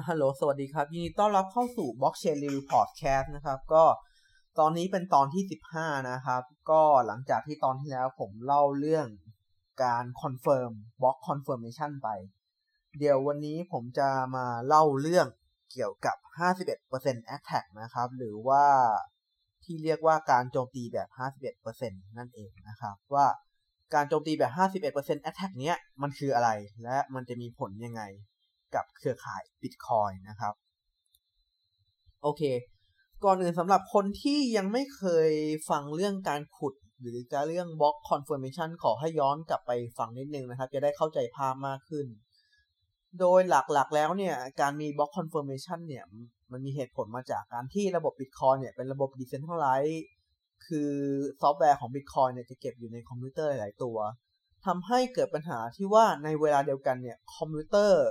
อะฮัลโหล สวัสดีครับ ยินดีต้อนรับเข้าสู่ Blockchain Review Podcast นะครับ ก็ตอนนี้เป็นตอนที่ 15 นะครับ ก็หลังจากที่ตอนที่แล้วผมเล่าเรื่องการ confirm Block Confirmation ไป เดี๋ยววันนี้ผมจะมาเล่าเรื่องเกี่ยวกับ 51% Attack นะครับ หรือว่าที่เรียกว่าการโจมตีแบบ 51%นั่นเองนะครับ ว่าการโจมตีแบบ 51% Attack เนี้ยมันคืออะไร และมันจะมีผลยังไง กับเครือข่าย Bitcoin นะครับ โอเค ก่อนอื่นสำหรับคนที่ยังไม่เคยฟังเรื่องการขุด หรือการเรื่อง Block Confirmation ขอให้ย้อนกลับไปฟังนิดนึงนะครับ จะได้เข้าใจภาพมากขึ้น โดยหลักๆแล้วเนี่ย การมี Block Confirmation เนี่ย มันมีเหตุผลมาจากการที่ระบบ Bitcoin เนี่ยเป็นระบบ Decentralized คือซอฟต์แวร์ของ Bitcoin เนี่ยจะเก็บอยู่ในคอมพิวเตอร์หลายตัวทำให้เกิดปัญหาที่ว่าในเวลาเดียวกันเนี่ยคอมพิวเตอร์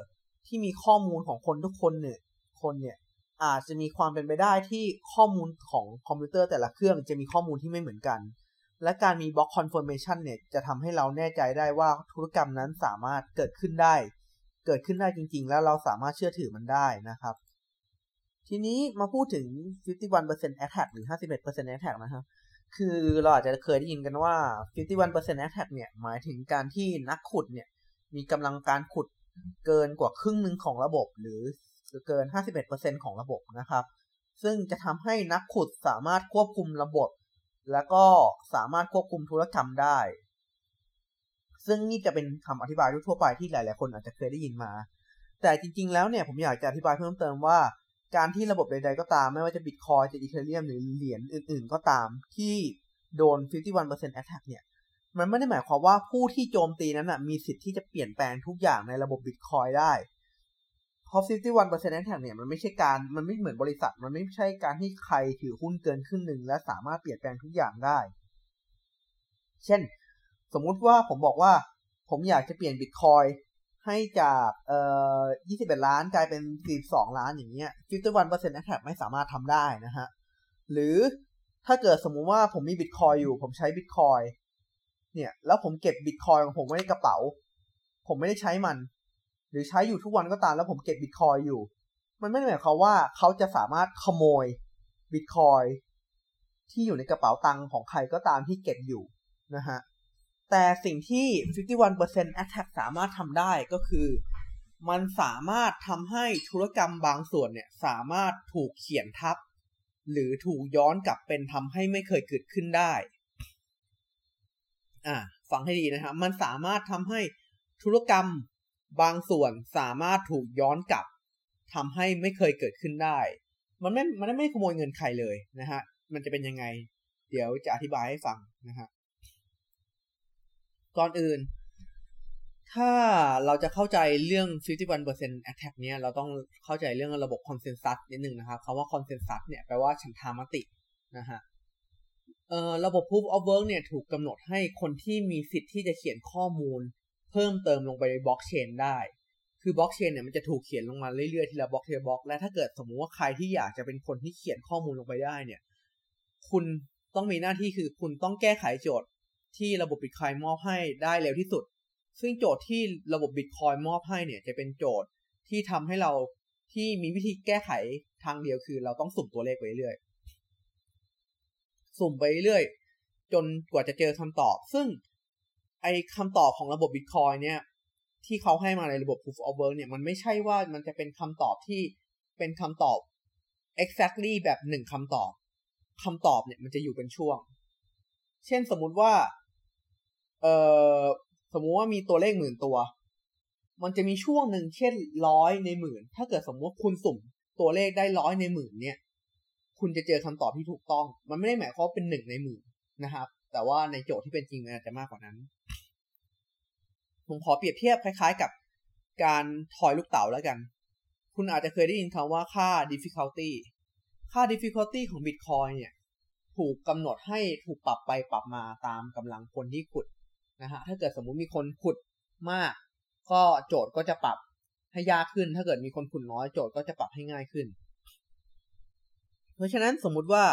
ที่มีข้อมูลของคนทุกคนเนี่ย คนเนี่ยอาจจะมีความเป็นไปได้ที่ข้อมูลของคอมพิวเตอร์แต่ละเครื่องจะมีข้อมูลที่ไม่เหมือนกัน และการมี block confirmation เนี่ยจะทำให้เราแน่ใจได้ว่าธุรกรรมนั้นสามารถเกิดขึ้นได้ เกิดขึ้นได้จริง ๆ แล้วเราสามารถเชื่อถือมันได้นะครับ ทีนี้มาพูดถึง 51% attack หรือ 51% attack นะครับ คือเราอาจจะเคยได้ยินกันว่า 51% attack เนี่ยหมายถึงการที่นักขุดเนี่ยมีกำลังการขุด เกินกว่าครึ่งหนึ่งของระบบ หรือเกิน 51%ของระบบนะครับ ซึ่งจะทำให้นักขุดสามารถควบคุมระบบ แล้วก็สามารถควบคุมธุรกรรมได้ ซึ่งนี่จะเป็นคำอธิบายทั่วไปที่หลาย ๆ คนอาจจะเคยได้ยินมา แต่จริง ๆ แล้วเนี่ยผมอยากจะอธิบายเพิ่มเติมว่า การที่ระบบใด ๆ ก็ตาม ไม่ว่าจะบิตคอยจะอีเทเรียมหรือเหรียญอื่น ๆ ก็ตามที่โดน 51% attack เนี่ย มันไม่ได้หมายความว่าผู้ที่โจมตีนั้นนะมีสิทธิ์ที่จะเปลี่ยนแปลงทุกอย่างในระบบบิตคอยได้เพราะ51% attack เนี่ยมันไม่ใช่การมันไม่เหมือนบริษัท มันไม่ใช่การที่ใครถือหุ้นเกินครึ่งหนึ่งและสามารถเปลี่ยนแปลงทุกอย่างได้ เช่น สมมุติว่าผมบอกว่า ผมอยากจะเปลี่ยนบิตคอยให้จากเอ่อ21 ล้านกลายเป็น 42 ล้านอย่างเงี้ย51% attack ไม่สามารถทำได้นะฮะ หรือถ้าเกิดสมมุติว่าผมมีบิตคอยอยู่ ผมใช้บิตคอย เนี่ยแล้วผมเก็บบิตคอยของผมไว้ในกระเป๋า ผมไม่ได้ใช้มัน หรือใช้อยู่ทุกวันก็ตามแล้วผมเก็บบิตคอยอยู่ มันไม่ได้หมายความว่าเขาจะสามารถขโมยบิตคอยที่อยู่ในกระเป๋าตังค์ของใครก็ตามที่เก็บอยู่นะฮะแต่สิ่งที่ 51% attack สามารถทำได้ก็คือ มันสามารถทำให้ธุรกรรมบางส่วนเนี่ยสามารถถูกเขียนทับ หรือถูกย้อนกลับเป็นทำให้ไม่เคยเกิดขึ้นได้ อ่าฟังให้ดีนะครับ มันสามารถทำให้ธุรกรรมบางส่วนสามารถถูกย้อนกลับทำให้ไม่เคยเกิดขึ้นได้ มันไม่ มันไม่ขโมยเงินใครเลยนะฮะ มันจะเป็นยังไง เดี๋ยวจะอธิบายให้ฟังนะฮะ ก่อนอื่น ถ้าเราจะเข้าใจเรื่อง 51% attack เนี่ย เราต้องเข้าใจเรื่องระบบ consensus นิดนึงนะครับคำว่า consensus เนี่ยแปลว่าฉันทามตินะฮะ ระบบ proof of work เนี่ยถูกกำหนดให้คนที่มีสิทธิ์ที่จะเขียนข้อมูล เพิ่มเติมลงไปในบล็อกเชนได้ คือบล็อกเชนเนี่ยมันจะถูกเขียนลงมาเรื่อยๆทีละบล็อกทีละบล็อกและถ้าเกิดสมมุติว่าใครที่อยากจะเป็นคนที่เขียนข้อมูลลงไปได้เนี่ย คุณต้องมีหน้าที่คือคุณต้องแก้ไขโจทย์ที่ระบบบิตคอยมอบให้ได้เร็วที่สุด ซึ่งโจทย์ที่ระบบบิตคอยมอบให้เนี่ยจะเป็นโจทย์ที่ทำให้เราที่มีวิธีแก้ไขทางเดียวคือ เราต้องสุ่มตัวเลขไปเรื่อย สุ่มไปเรื่อยจนกว่าจะเจอคำตอบ ซึ่งไอคำตอบของระบบบิตคอยเนี่ย ที่เขาให้มาในระบบ proof of work เนี่ยมันไม่ใช่ว่ามันจะเป็นคำตอบที่เป็นคำตอบ exactly แบบหนึ่งคำตอบคำตอบเนี่ยมันจะอยู่เป็นช่วง เช่นสมมุติว่า เอ่อ สมมุติว่ามีตัวเลขหมื่นตัว มันจะมีช่วงหนึ่งเช่นร้อยในหมื่น ถ้าเกิดสมมติคุณสุ่มตัวเลขได้ร้อยในหมื่นเนี่ย คุณจะเจอคำตอบที่ถูกต้อง มันไม่ได้หมายความว่าเป็นหนึ่งในหมื่นนะครับ แต่ว่าในโจทย์ที่เป็นจริงมันอาจจะมากกว่านั้น ผมขอเปรียบเทียบคล้าย ๆ กับการทอยลูกเต๋าแล้วกัน คุณอาจจะเคยได้ยินคำว่าค่า difficulty ค่า difficulty ของ Bitcoin เนี่ย ถูกกำหนดให้ถูกปรับไปปรับมาตามกำลังคนที่ขุดนะฮะ ถ้าเกิดสมมุติมีคนขุดมาก ก็โจทย์ก็จะปรับให้ยากขึ้น ถ้าเกิดมีคนขุดน้อยโจทย์ก็จะปรับให้ง่ายขึ้น เพราะฉะนั้นสมมุติว่า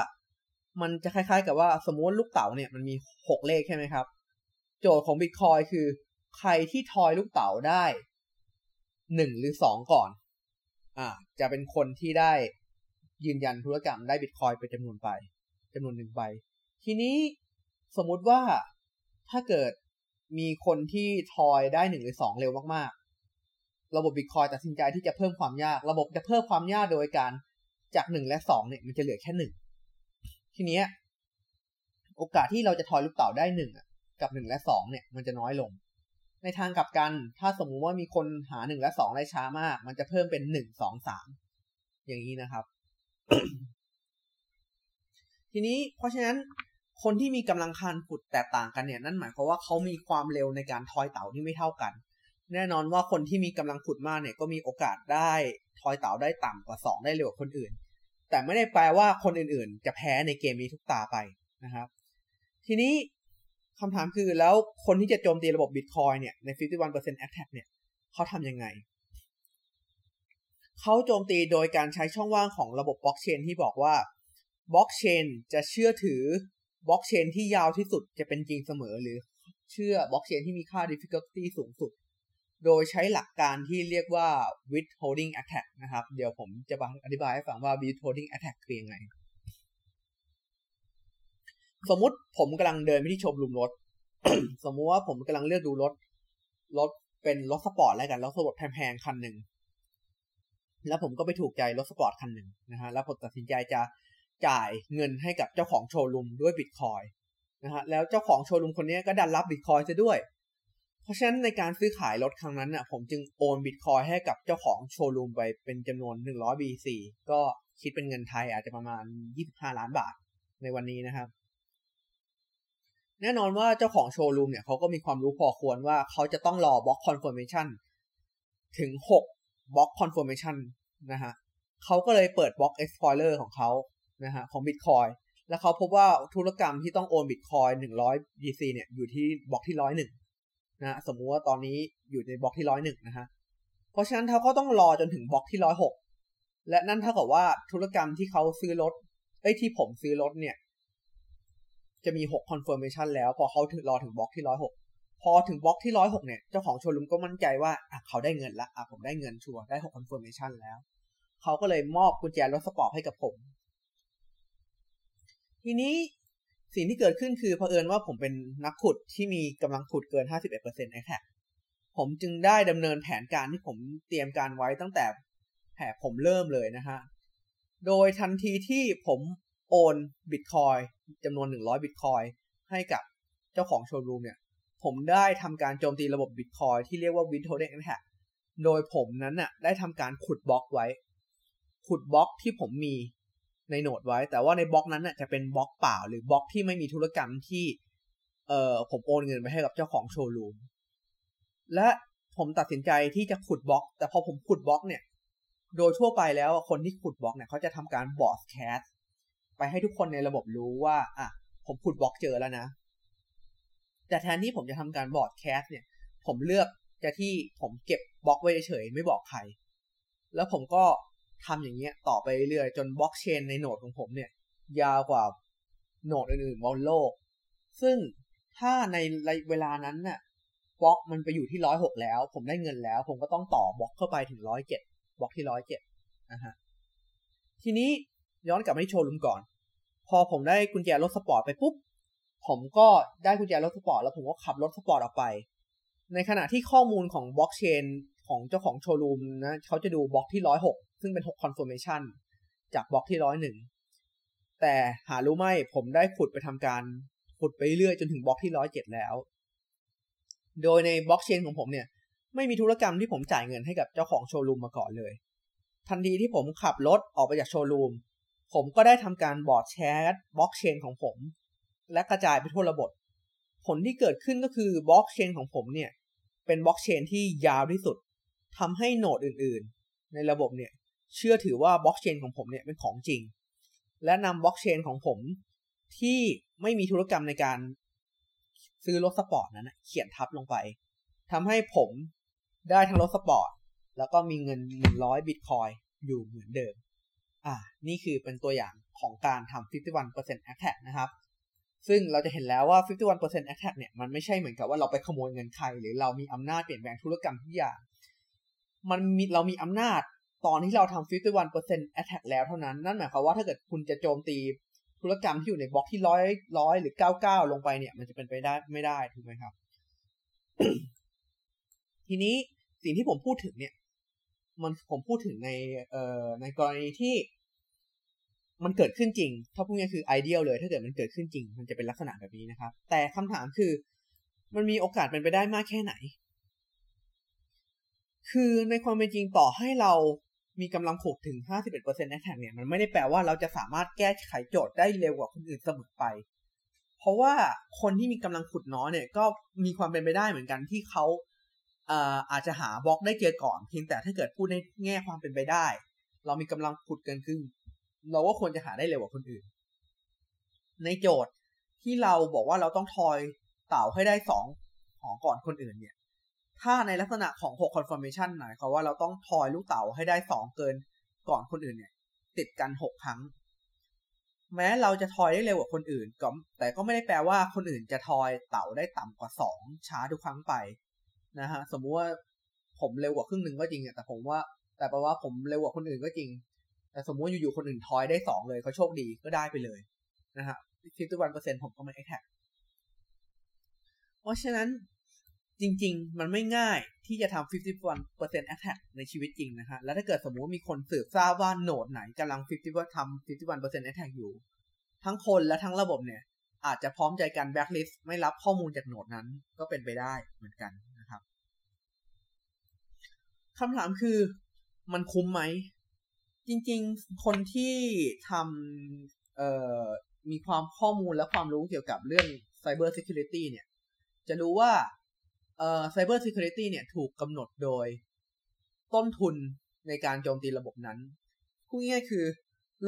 มันจะคล้ายๆ กับว่าสมมติลูกเต๋าเนี่ยมันมีหกเลขใช่ไหมครับ โจทย์ของ Bitcoin คือ ใครที่ทอยลูกเต๋าได้หนึ่งหรือสองก่อน อ่า จะเป็นคนที่ได้ยืนยันธุรกรรมได้บิตคอยเป็นจำนวนไปจำนวนหนึ่งไปทีนี้สมมุติว่าถ้าเกิดมีคนที่ทอยได้หนึ่งหรือสองเร็วมากๆ ระบบบิตคอยตัดสินใจที่จะเพิ่มความยาก ระบบจะเพิ่มความยากโดยการ จากหนึ่งและสองเนี่ยมันจะเหลือแค่หนึ่งทีเนี้ยโอกาสที่เราจะทอยลูกเต่าได้หนึ่งกับหนึ่งและสองเนี่ยมันจะน้อยลง ในทางกลับกัน ถ้าสมมุติว่ามีคนหาหนึ่งและสองได้ช้ามาก มันจะเพิ่มเป็นหนึ่งสองสามอย่างนี้นะครับ ทีนี้เพราะฉะนั้นคนที่มีกำลังคานขุดแตกต่างกันเนี่ย นั่นหมายความว่าเขามีความเร็วในการทอยเต่าที่ไม่เท่ากัน แน่นอนว่าคนที่มีกำลังขุดมากเนี่ยก็มีโอกาสได้ทอยเต่าได้ต่ำกว่าสองได้เร็วกว่าคนอื่น แต่ไม่ได้แปลว่าคนอื่นๆ จะแพ้ในเกมนี้ทุกตาไปนะครับ ทีนี้คำถามคือแล้วคนที่จะโจมตีระบบบิตคอยเนี่ยใน 51% attack เนี่ยเขาทำยังไง เขาโจมตีโดยการใช้ช่องว่างของระบบบล็อกเชนที่บอกว่าบล็อกเชนจะเชื่อถือบล็อกเชนที่ยาวที่สุดจะเป็นจริงเสมอหรือเชื่อบล็อกเชนที่มีค่า difficulty สูงสุด โดยใช้หลักการที่เรียกว่า withholding attack นะครับ เดี๋ยวผมจะอธิบายให้ฟังว่า withholding attack คือยังไง สมมุติผมกำลังเดินไปที่โชว์รูมรถ สมมุติว่าผมกำลังเลือกดูรถ รถเป็นรถสปอร์ตแล้วกัน รถสปอร์ตแพงๆคันหนึ่ง แล้วผมก็ไปถูกใจรถสปอร์ตคันหนึ่งนะฮะ แล้วผมตัดสินใจจะจ่ายเงินให้กับเจ้าของโชว์รูมด้วยบิตคอยนะฮะ แล้วเจ้าของโชว์รูมคนนี้ก็ดันรับบิตคอยจะด้วย เพราะฉะนั้นในการซื้อขายรถครั้งนั้นน่ะผมจึงโอนบิตคอยให้กับเจ้าของโชว์รูมไปเป็นจำนวน 100 BTC ก็คิดเป็นเงินไทยอาจจะประมาณ 25 ล้านบาทในวันนี้นะครับ แน่นอนว่าเจ้าของโชว์รูมเนี่ยเขาก็มีความรู้พอควรว่าเขาจะต้องรอ block confirmation ถึง 6 block confirmation นะฮะเขาก็เลยเปิดบล็อก explorer ของเขานะฮะของ Bitcoin แล้วเขาพบว่าธุรกรรมที่ต้องโอน Bitcoin 100 BTC เนี่ยอยู่ที่บล็อกที่ร้อยห นึ่งนะสมมุติว่าตอนนี้อยู่ในบล็อกที่ร้อยหนึ่งนะฮะเพราะฉะนั้นเขาก็ต้องรอจนถึงบล็อกที่ร้อยหกและนั่นเท่ากับว่าธุรกรรมที่เขาซื้อรถเอ้ยที่ผมซื้อรถเนี่ย จะมี6 confirmation แล้ว พอเขาถึงรอถึงบล็อกที่ร้อยหกพอถึงบล็อกที่ร้อยหกเนี่ยเจ้าของโชว์รูมก็มั่นใจว่าอะเขาได้เงินละอะผมได้เงินชัวร์ได้6 confirmation แล้วเขาก็เลยมอบกุญแจรถสปอร์ตให้กับผม ทีนี้ สิ่งที่เกิดขึ้นคือเผอิญว่าผมเป็นนักขุดที่มีกำลังขุดเกิน 51% attack ผมจึงได้ดำเนินแผนการที่ผมเตรียมการไว้ตั้งแต่แผนผมเริ่มเลยนะฮะ โดยทันทีที่ผมโอนบิตคอยจำนวน 100บิตคอยให้กับเจ้าของโชว์รูมเนี่ย ผมได้ทำการโจมตีระบบบิตคอยที่เรียกว่า withholding attack โดยผมนั้นน่ะได้ทำการขุดบล็อกไว้ ขุดบล็อกที่ผมมี ใน node ไว้ แต่ว่าในบล็อกนั้นน่ะจะเป็นบล็อกเปล่า หรือบล็อกที่ไม่มีธุรกรรมที่ เอ่อผมโอนเงินไปให้กับเจ้าของโชว์รูมและผมตัดสินใจที่จะขุดบล็อก แต่พอผมขุดบล็อกเนี่ย โดยทั่วไปแล้วคนที่ขุดบล็อกเนี่ยเขาจะทำการ broadcast ไปให้ทุกคนในระบบรู้ว่าอะผมขุดบล็อกเจอแล้วนะ แต่แทนที่ผมจะทำการ broadcast เนี่ย ผมเลือกจะที่ผมเก็บบล็อกไว้เฉยไม่บอกใคร แล้วผมก็ ทำอย่างเงี้ยต่อไปเรื่อยจนบล็อกเชนใน node ของผมเนี่ย ยาวกว่า node อื่นๆบนโลก ซึ่งถ้าในเวลานั้นน่ะบล็อกมันไปอยู่ที่ร้อยหกแล้ว ผมได้เงินแล้ว ผมก็ต้องต่อบล็อกเข้าไปถึงร้อยเจ็ดบล็อกที่ร้อยเจ็ดนะฮะทีนี้ย้อนกลับมาที่โชว์รูมก่อน พอผมได้กุญแจรถสปอร์ตไปปุ๊บผมก็ได้กุญแจรถสปอร์ตแล้วผมก็ขับรถสปอร์ตออกไป ในขณะที่ข้อมูลของบล็อกเชนของเจ้าของโชว์รูมนะเขาจะดูบล็อกที่ร้อยหก ซึ่งเป็น 6 confirmation จากบล็อกที่ร้อยหนึ่งแต่หารู้ไหมผมได้ขุดไปทำการขุดไปเรื่อยจนถึงบล็อกที่ร้อยเจ็ดแล้ว โดยในบล็อกเชนของผมเนี่ย ไม่มีธุรกรรมที่ผมจ่ายเงินให้กับเจ้าของโชว์รูมมาก่อนเลย ทันทีที่ผมขับรถออกไปจากโชว์รูม ผมก็ได้ทำการ broadcast บล็อกเชนของผม และกระจายไปทั่วระบบ ผลที่เกิดขึ้นก็คือบล็อกเชนของผมเนี่ย เป็นบล็อกเชนที่ยาวที่สุดทำให้ node อื่น ๆ ในระบบเนี่ย เชื่อถือว่าบล็อกเชนของผมเนี่ยเป็นของจริง และนำบล็อกเชนของผมที่ไม่มีธุรกรรมในการซื้อรถสปอร์ตนั้นเขียนทับลงไปทำให้ผมได้ทั้งรถสปอร์ตแล้วก็มีเงิน 100 บิตคอยอยู่เหมือนเดิม อ่า นี่คือเป็นตัวอย่างของการทำ51% attack นะครับ ซึ่งเราจะเห็นแล้วว่า 51% attack เนี่ย มันไม่ใช่เหมือนกับว่าเราไปขโมยเงินใคร หรือเรามีอำนาจเปลี่ยนแปลงธุรกรรมทุกอย่าง มันมีเรามีอำนาจ ตอนที่เราทำ51% attack แล้วเท่านั้น นั่นหมายความว่าถ้าเกิดคุณจะโจมตีธุรกรรมที่อยู่ในบล็อกที่ร้อยร้อยหรือเก้าเก้าลงไปเนี่ย มันจะเป็นไปได้ไม่ได้ถูกไหมครับ ทีนี้สิ่งที่ผมพูดถึงเนี่ย มันผมพูดถึงในเอ่อในกรณีที่ มันเกิดขึ้นจริง ถ้าพูดง่ายคือไอเดียลเลย ถ้าเกิดมันเกิดขึ้นจริง มันจะเป็นลักษณะแบบนี้นะครับ แต่คำถามคือ มันมีโอกาสเป็นไปได้มากแค่ไหน คือในความเป็นจริงต่อให้เรา มีกำลังขุดถึง 51%ในแท็กเนี่ย มันไม่ได้แปลว่าเราจะสามารถแก้ไขโจทย์ได้เร็วกว่าคนอื่นเสมอไป เพราะว่าคนที่มีกำลังขุดน้อยเนี่ย ก็มีความเป็นไปได้เหมือนกันที่เขาอาจจะหาบล็อกได้เจอก่อน เพียงแต่ถ้าเกิดพูดในแง่ความเป็นไปได้ เรามีกำลังขุดเกินครึ่งเราก็ควรจะหาได้เร็วกว่าคนอื่น ในโจทย์ที่เราบอกว่าเราต้องทอยเต่าให้ได้สองของก่อนคนอื่นเนี่ย ถ้าในลักษณะของ 6 confirmation หมายความว่าเราต้องทอยลูกเต่าให้ได้สองเกินก่อนคนอื่นเนี่ย ติดกัน 6 ครั้ง แม้เราจะทอยได้เร็วกว่าคนอื่นก็แต่ก็ไม่ได้แปลว่าคนอื่นจะทอยเต่าได้ต่ำกว่า 2 ช้าทุกครั้งไปนะฮะสมมุติว่าผมเร็วกว่าครึ่งหนึ่งก็จริงแต่ผมว่า แต่แปลว่าผมเร็วกว่าคนอื่นก็จริง แต่สมมุติอยู่ๆคนอื่นทอยได้สองเลยเขาโชคดีก็ได้ไปเลยนะฮะฟิฟตี้วันเปอร์เซ็นต์ผมก็ไม่แท็กเพราะฉะนั้น จริง ๆ มันไม่ง่ายที่จะทำ51% attack ในชีวิตจริงนะฮะ แล้วถ้าเกิดสมมุติมีคนสืบทราบว่าโนดไหนกำลัง50ทำ51% attack อยู่ ทั้งคนและทั้งระบบเนี่ย อาจจะพร้อมใจกัน blacklist ไม่รับข้อมูลจากโนดนั้นก็เป็นไปได้เหมือนกันนะครับคำถามคือมันคุ้มไหม จริง ๆ คนที่ทำมีความข้อมูลและความรู้เกี่ยวกับเรื่อง cyber security เนี่ย จะรู้ว่า เอ่อ cyber security เนี่ยถูกกำหนดโดยต้นทุนในการโจมตีระบบนั้นพูดง่ายๆคือ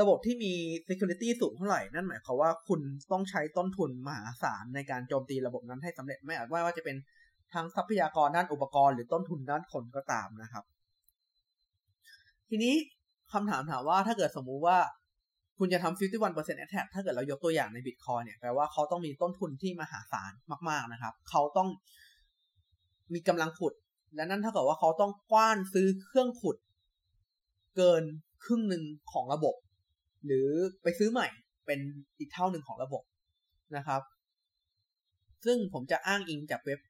ระบบที่มี security สูงเท่าไหร่นั่นหมายความว่าคุณต้องใช้ต้นทุนมหาศาลในการโจมตีระบบนั้นให้สำเร็จไม่อาจว่าว่าจะเป็นทั้งทรัพยากรด้านอุปกรณ์หรือต้นทุนด้านคนก็ตามนะครับ ทีนี้คำถามถามว่าถ้าเกิดสมมุติว่าคุณจะทำ51% attack ถ้าเกิดเรายกตัวอย่างใน Bitcoin เนี่ยแปลว่าเขาต้องมีต้นทุนที่มหาศาลมาก ๆนะครับ เขาต้อง มีกำลังขุด และนั่นเท่ากับว่าเขาต้องกว้านซื้อเครื่องขุด เกินครึ่งหนึ่งของระบบ หรือไปซื้อใหม่เป็นอีกเท่าหนึ่งของระบบนะครับ ซึ่งผมจะอ้างอิงจากเว็บ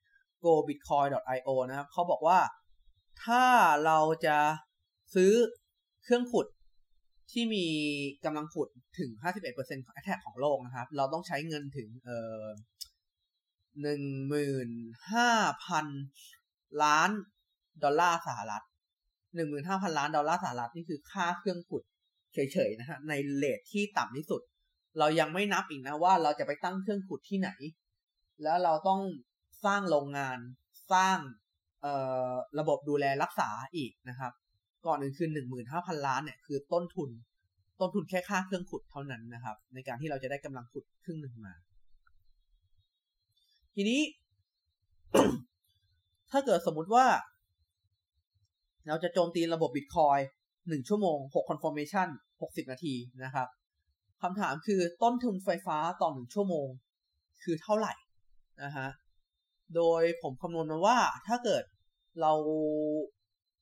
gobitcoin.io นะครับเขาบอกว่าถ้าเราจะซื้อเครื่องขุดที่มีกำลังขุดถึง 51%ของ attack ของโลกนะครับ เราต้องใช้เงินถึงเอ่อ หนึ่งหมื่นห้าพันล้านดอลลาร์สหรัฐหนึ่งหมื่นห้าพันล้านดอลลาร์สหรัฐนี่คือค่าเครื่องขุดเฉยๆนะฮะในเลทที่ต่ำที่สุด เรายังไม่นับอีกนะว่าเราจะไปตั้งเครื่องขุดที่ไหน แล้วเราต้องสร้างโรงงานสร้างระบบดูแลรักษาอีกนะครับ ก่อนอื่นคือหนึ่งหมื่นห้าพันล้านเนี่ยคือต้นทุน ต้นทุนแค่ค่าเครื่องขุดเท่านั้นนะครับ ในการที่เราจะได้กำลังขุดครึ่งหนึ่งมา ทีนี้ ถ้าเกิดสมมุติว่า เราจะโจมตีระบบบิตคอยหนึ่งชั่วโมงหก confirmation หกสิบนาทีนะครับคำถามคือต้นทุนไฟฟ้าต่อหนึ่งชั่วโมง คือเท่าไหร่นะฮะโดยผมคำนวณมาว่าถ้าเกิดเรา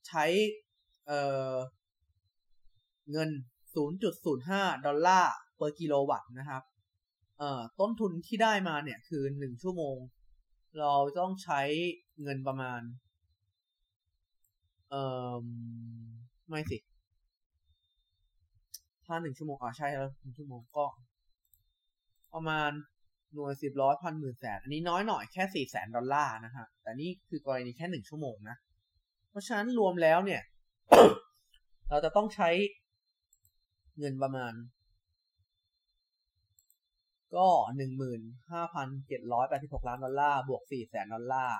ใช้เงิน 0.05 ดอลลาร์ per กิโลวัตต์นะครับ เอ่อต้นทุนที่ได้มาเนี่ยคือหนึ่งชั่วโมง เราต้องใช้เงินประมาณ เอ่อไม่สิ ถ้าหนึ่งชั่วโมงอ่าใช่แล้วหนึ่งชั่วโมงก็ ประมาณหน่วยสิบร้อยพันหมื่นแสน อันนี้น้อยหน่อยแค่สี่แสนดอลลาร์นะฮะ แต่นี่คือกรณีแค่หนึ่งชั่วโมงนะ เพราะฉะนั้นรวมแล้วเนี่ย เราจะต้องใช้เงินประมาณ ก็หนึ่งหมื่นห้าพันเจ็ดร้อยแปดสิบหกล้านดอลลาร์บวกสี่แสนดอลลาร์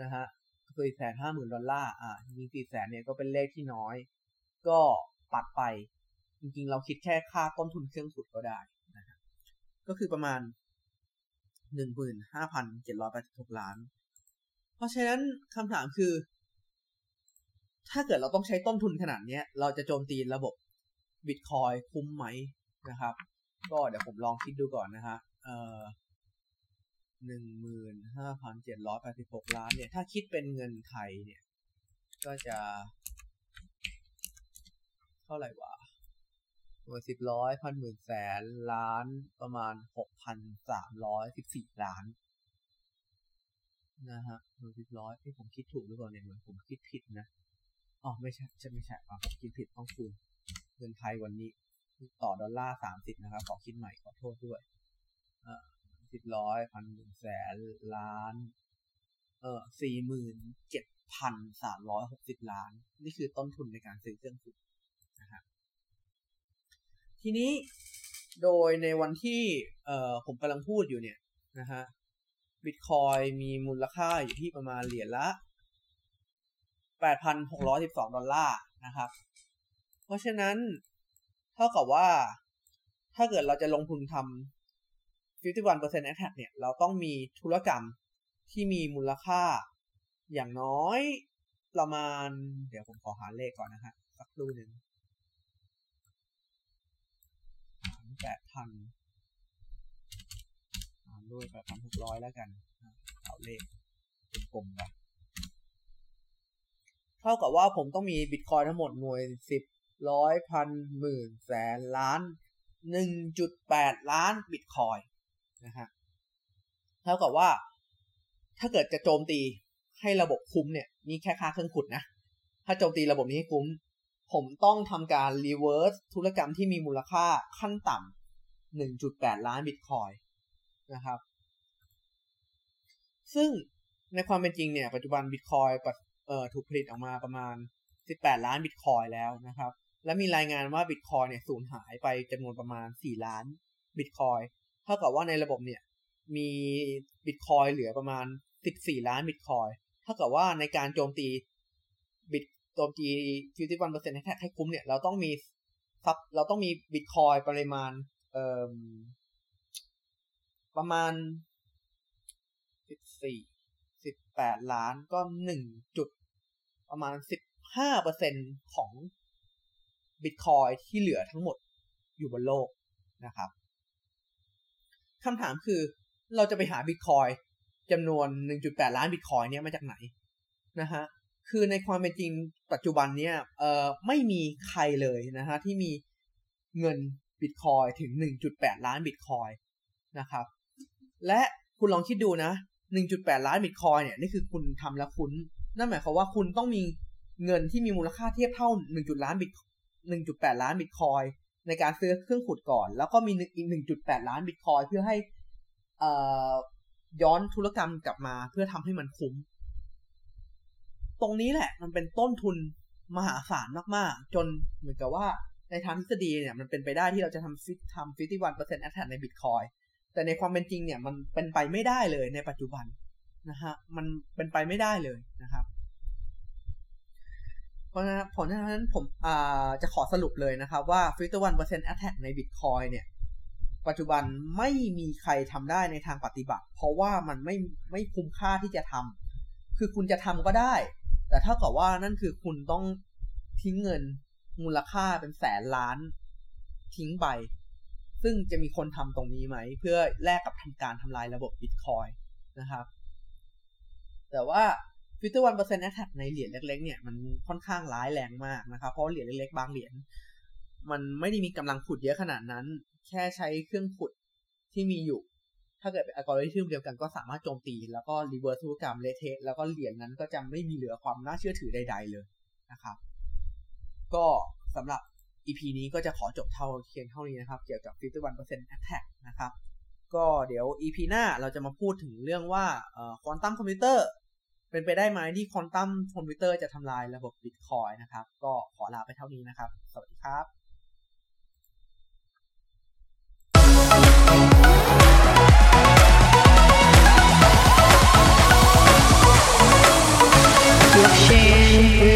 นะฮะสี่แสนห้าหมื่นดอลลาร์อ่าจริงสี่แสนเนี่ยก็เป็นเลขที่น้อย ก็ปัดไป จริงๆ เราคิดแค่ค่าต้นทุนเครื่องขุดก็ได้นะฮะก็คือประมาณหนึ่งหมื่นห้าพันเจ็ดร้อยแปดสิบหกล้าน เพราะฉะนั้นคำถามคือ ถ้าเกิดเราต้องใช้ต้นทุนขนาดนี้เราจะโจมตีระบบบิตคอยคุ้มไหมนะครับ ก็เดี๋ยวผมลองคิดดูก่อนนะฮะ เอ่อหนึ่งหมื่นห้าพันเจ็ดร้อยแปดสิบหกล้านเนี่ย ถ้าคิดเป็นเงินไทยเนี่ย ก็จะ เท่าไหร่วะหน่วยสิบร้อยพันหมื่นแสนล้านประมาณหกพันสามร้อยสิบสี่ล้านนะฮะหน่วยสิบร้อยที่ผมคิดถูกหรือเปล่าเนี่ยเหมือนผมคิดผิดนะอ๋อไม่ใช่จะไม่ใช่อ๋อผมคิดผิดต้องคูณเงินไทยวันนี้ ต่อดอลลาร์สามสิบนะครับ ขอคิดใหม่ขอโทษด้วยอ่าสิบร้อยพันหมื่นแสนล้าน เออสี่หมื่นเจ็ดพันสามร้อยหกสิบล้าน นี่คือต้นทุนในการซื้อเครื่องขุดนะฮะทีนี้โดยในวันที่เอ่อผมกำลังพูดอยู่เนี่ยนะฮะบิตคอยมีมูลค่าอยู่ที่ประมาณเหรียญละแปดพันหกร้อยสิบสองดอลลาร์นะครับ เพราะฉะนั้น เท่ากับว่า ถ้าเกิดเราจะลงทุนทำ51% attack เนี่ย เราต้องมีธุรกรรมที่มีมูลค่า อย่างน้อยประมาณ เดี๋ยวผมขอหาเลขก่อนนะฮะสักครู่หนึ่งแปดพันด้วยแปดพันหกร้อยแล้วกัน เอาเลขเป็นกลมไปเท่ากับว่าผมต้องมีบิตคอยทั้งหมดหน่วยสิบ ร้อยพันหมื่นแสนล้านหนึ่งจุดแปดล้านบิตคอยนะฮะเท่ากับว่า ถ้าเกิดจะโจมตีให้ระบบคุ้มเนี่ยนี่แค่ค่าเครื่องขุดนะ ถ้าโจมตีระบบนี้ให้คุ้ม ผมต้องทำการ reverse ธุรกรรมที่มีมูลค่าขั้นต่ำ1.8ล้านบิตคอยนะครับ ซึ่งในความเป็นจริงเนี่ย ปัจจุบันบิตคอยถูกผลิตออกมาประมาณ 18 ล้านบิตคอยแล้วนะครับ และมีรายงานว่าบิตคอยเนี่ยสูญหายไปจำนวนประมาณ 4 ล้านบิตคอยเท่ากับว่าในระบบเนี่ยมีบิตคอยเหลือประมาณ 14 ล้านบิตคอยเท่ากับว่าในการโจมตีบิตโจมตี51%ให้ให้คุ้มเนี่ยเราต้องมีซับเราต้องมีบิตคอยปริมาณเอ่อประมาณ 14 18 ล้านก็ 1 จุด ประมาณ 15%ของ บิตคอยที่เหลือทั้งหมดอยู่บนโลกนะครับคำถามคือเราจะไปหาบิตคอยจำนวน 1.8 ล้านบิตคอยเนี่ยมาจากไหนนะฮะคือในความเป็นจริงปัจจุบันเนี่ยเอ่อไม่มีใครเลยนะฮะที่มีเงินบิตคอยถึง 1.8 ล้านบิตคอยนะครับ และคุณลองคิดดูนะ 1.8 ล้านบิตคอยเนี่ยนี่คือคุณทำแล้วคุณ นั่นหมายความว่าคุณต้องมีเงินที่มีมูลค่าเทียบเท่า 1. ล้านบิต 1.8 ล้านบิตคอยในการซื้อเครื่องขุดก่อน แล้วก็มีอีก 1.8 ล้านบิตคอยเพื่อให้ย้อนธุรกรรมกลับมาเพื่อทำให้มันคุ้ม ตรงนี้แหละ มันเป็นต้นทุนมหาศาลมาก ๆ จนเหมือนกับว่าในทางทฤษฎีเนี่ย มันเป็นไปได้ที่เราจะทำ fifty ทำ fifty-one percent attack ในบิตคอยแต่ในความเป็นจริงเนี่ย มันเป็นไปไม่ได้เลยในปัจจุบันนะฮะ มันเป็นไปไม่ได้เลยนะครับ เพราะฉะนั้นผลฉะนั้นผมจะขอสรุปเลยนะครับว่า fifty-one percent attack ในบิตคอยเนี่ย ปัจจุบันไม่มีใครทำได้ในทางปฏิบัติ เพราะว่ามันไม่ไม่คุ้มค่าที่จะทำคือคุณจะทำก็ได้ แต่เท่ากับว่านั่นคือคุณต้องทิ้งเงินมูลค่าเป็นแสนล้าน ทิ้งไป ซึ่งจะมีคนทำตรงนี้ไหม เพื่อแลกกับทำการทำลายระบบบิตคอยนะครับ แต่ว่า ฟิตวันเปอร์เซ็นต์แอทในเหรียญเล็กๆเนี่ยมันค่อนข้างร้ายแรงมากนะครับ เพราะเหรียญเล็กๆ บางเหรียญมันไม่ได้มีกำลังขุดเยอะขนาดนั้น แค่ใช้เครื่องขุดที่มีอยู่ ถ้าเกิดเป็นอัลกอริทึมเดียวกันก็สามารถโจมตี แล้วก็ reverse ธุรกรรม latest แล้วก็เหรียญนั้นก็จะไม่มีเหลือความน่าเชื่อถือใด ๆ เลยนะครับ ก็สำหรับ EP นี้ก็จะขอจบเท่าเพียงเท่านี้นะครับ เกี่ยวกับ 51% attack นะครับ ก็เดี๋ยว EP หน้าเราจะมาพูดถึงเรื่องว่าควอนตัมคอมพิวเตอร์ เป็นไปได้ไหมที่ควอนตัมคอมพิวเตอร์จะทำลายระบบบิตคอยนะครับ ก็ขอลาไปเท่านี้นะครับ สวัสดีครับ Blockchain